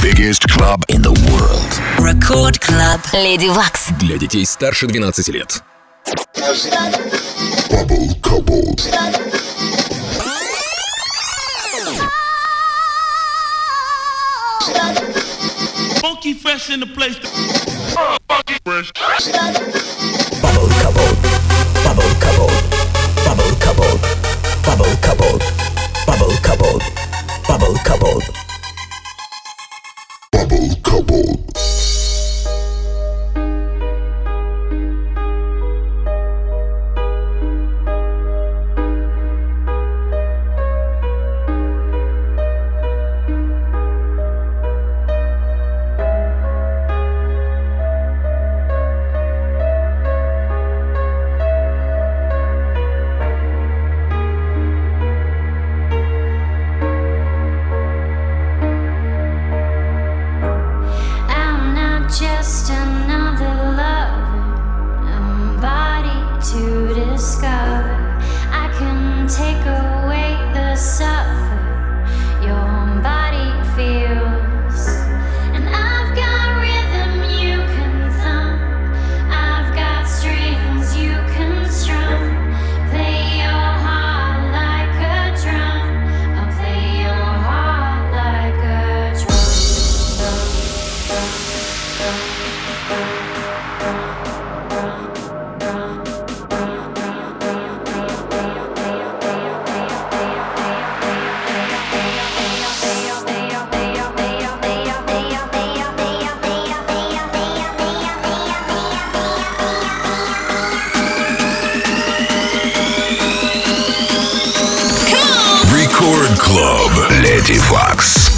biggest club in the world. Record Club. Lady Wax. Для детей старше 12 лет. Bubble couple. Funky fresh in the place. Funky fresh. Bubble couple, bubble couple, bubble couple, bubble couple, bubble couple, bubble couple. Bubble Club. Lady Wax.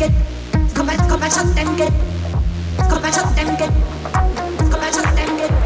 get, come and come and shut them get, come and shut them get, come and shut them get.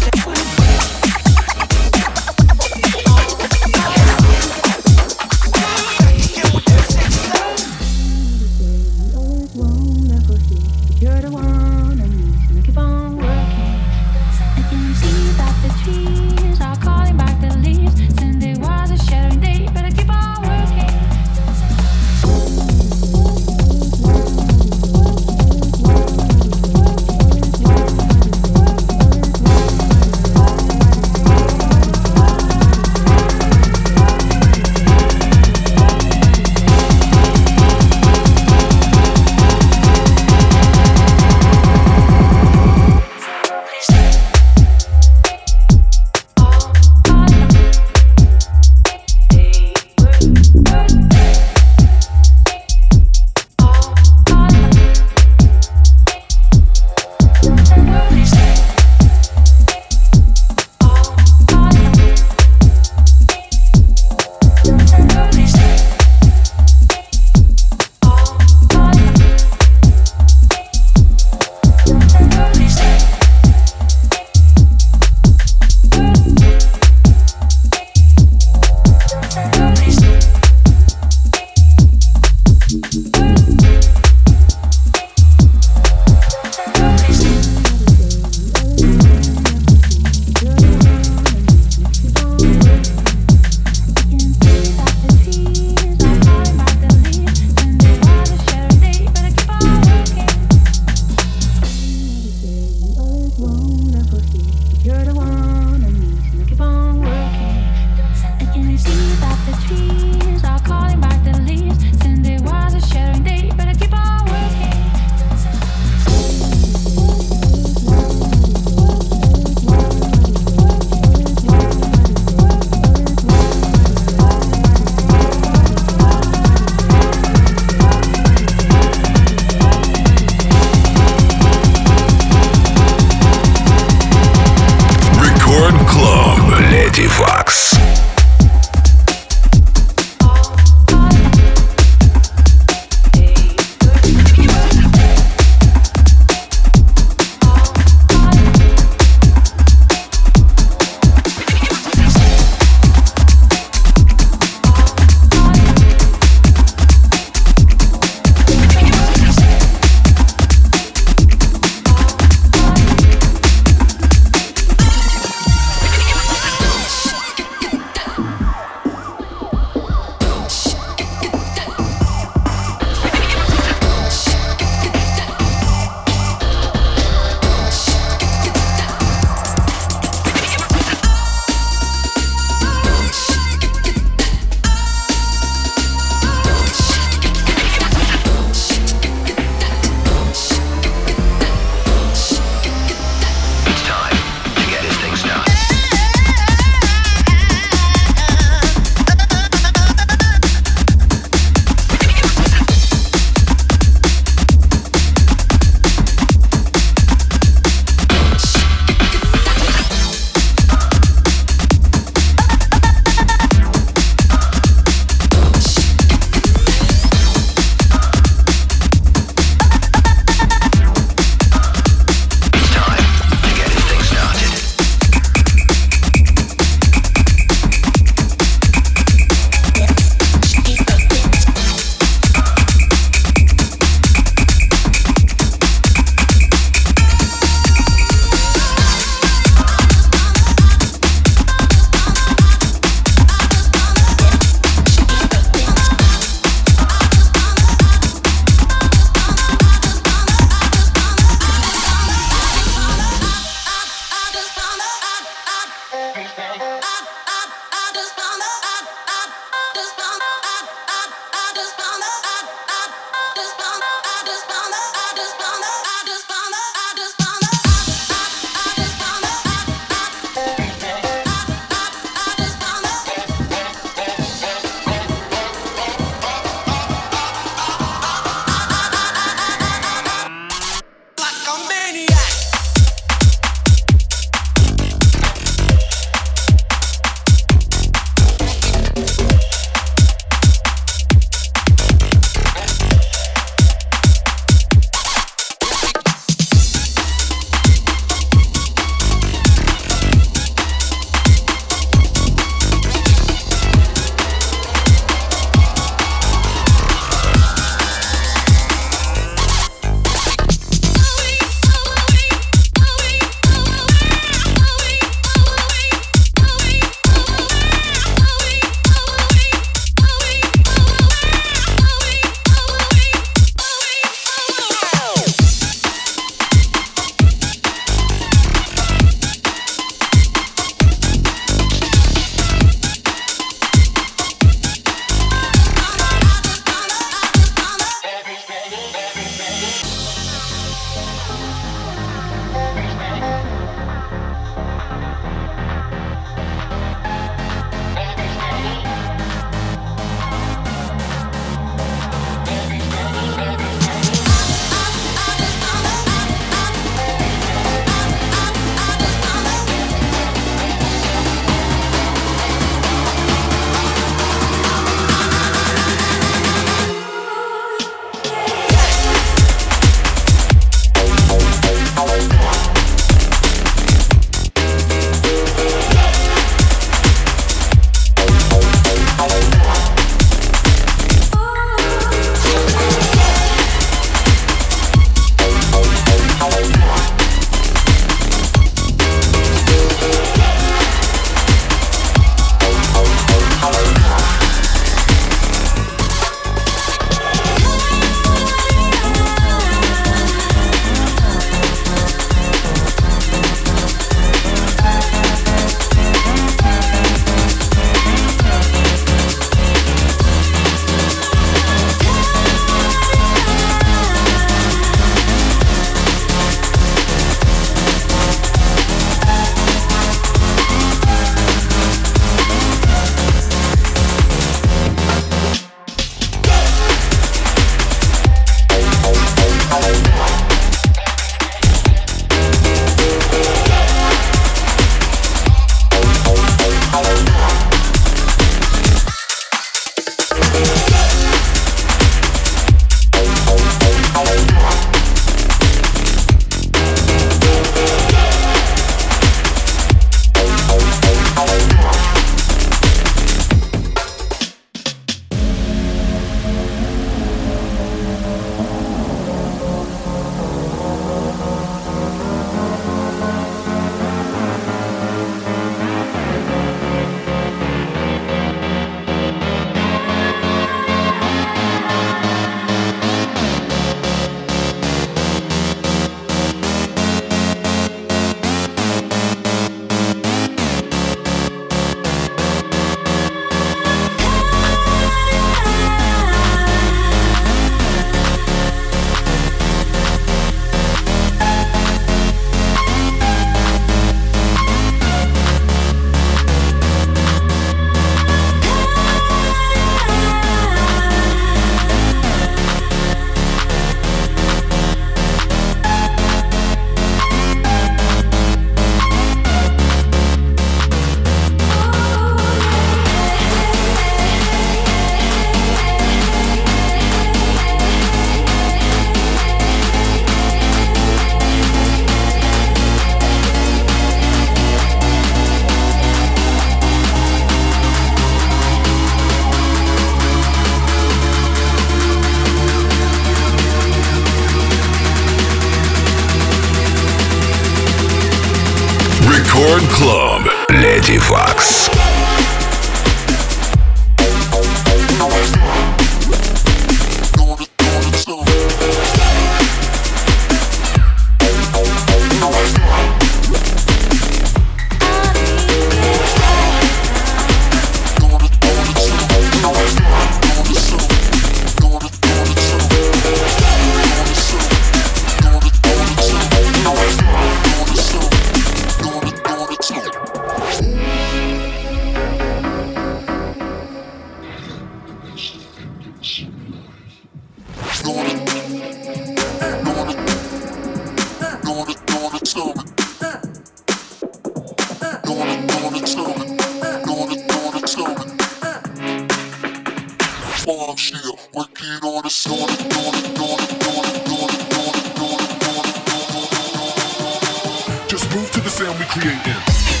do.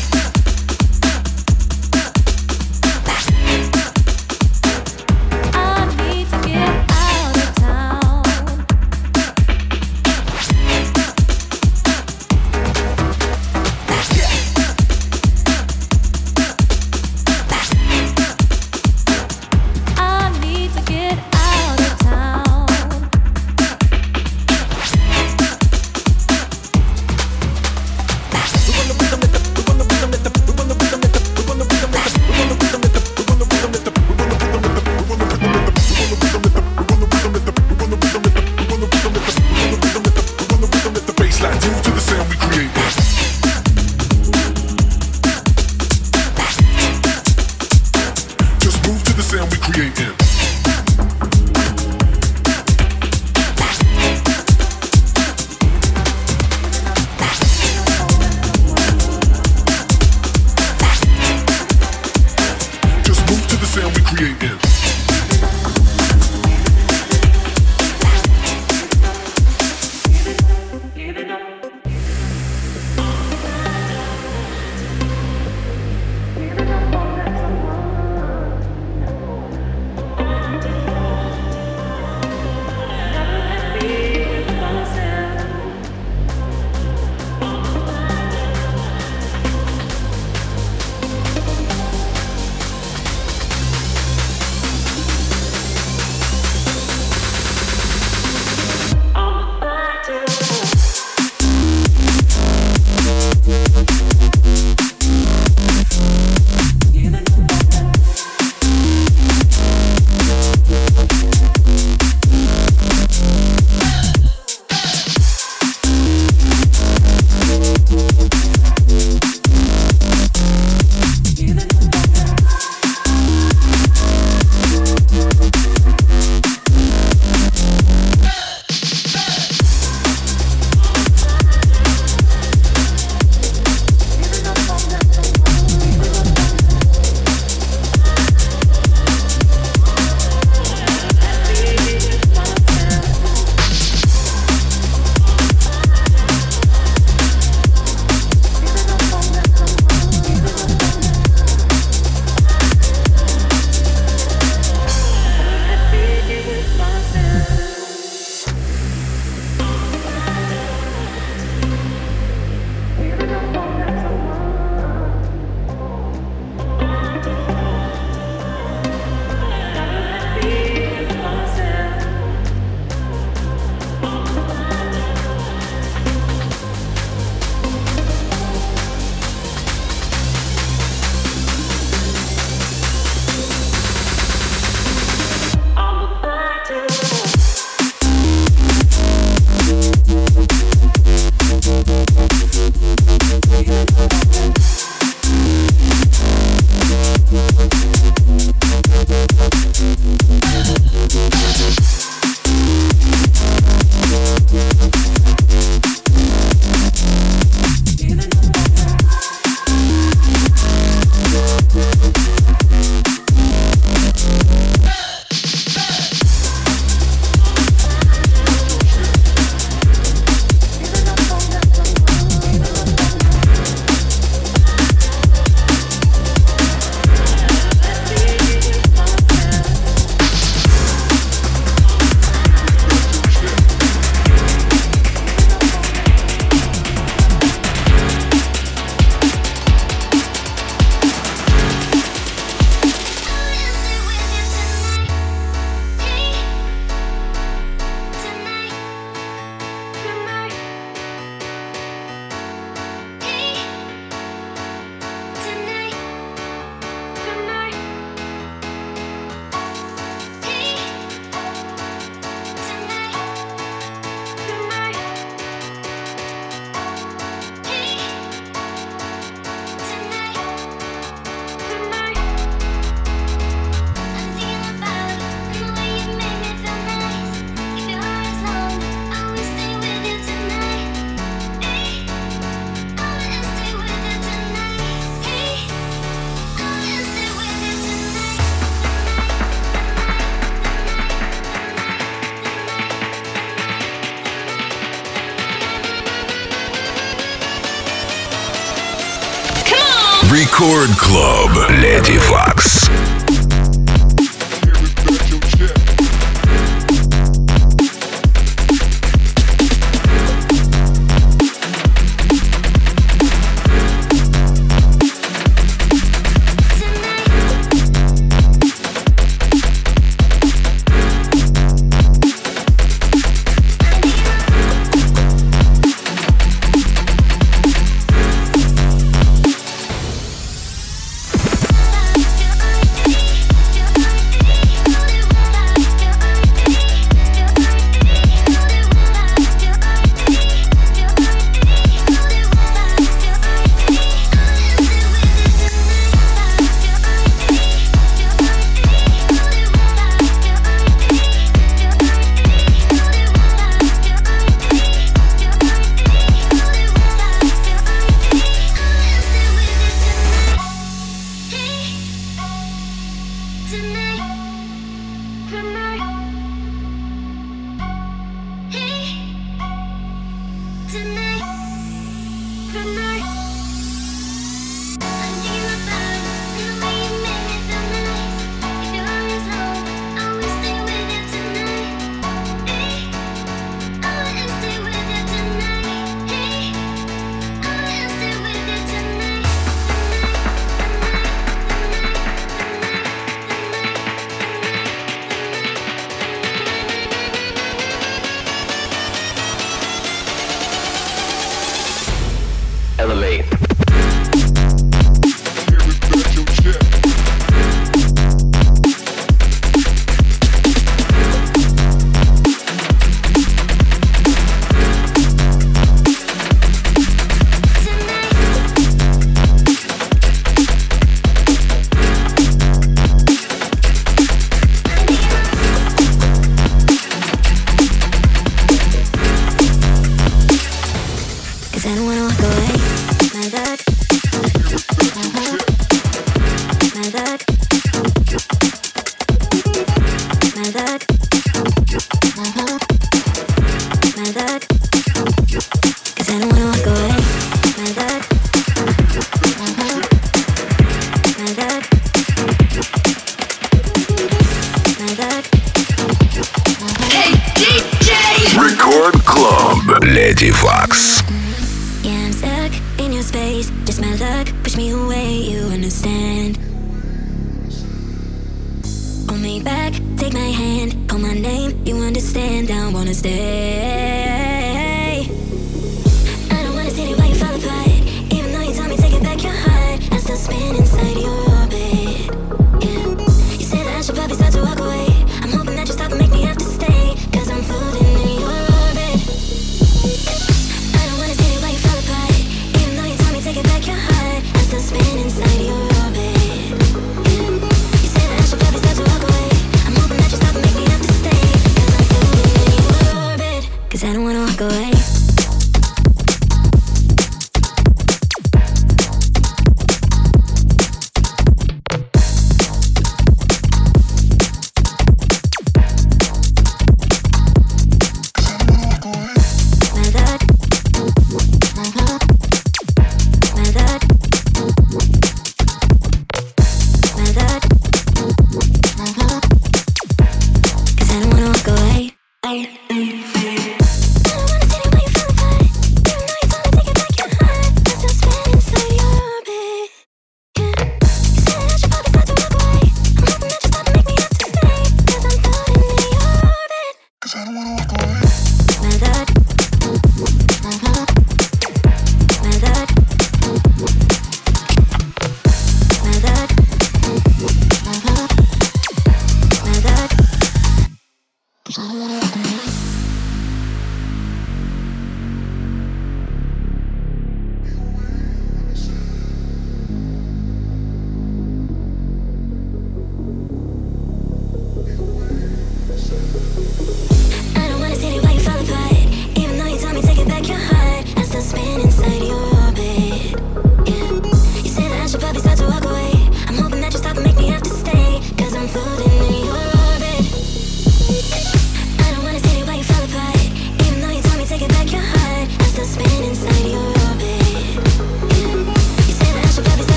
Yeah.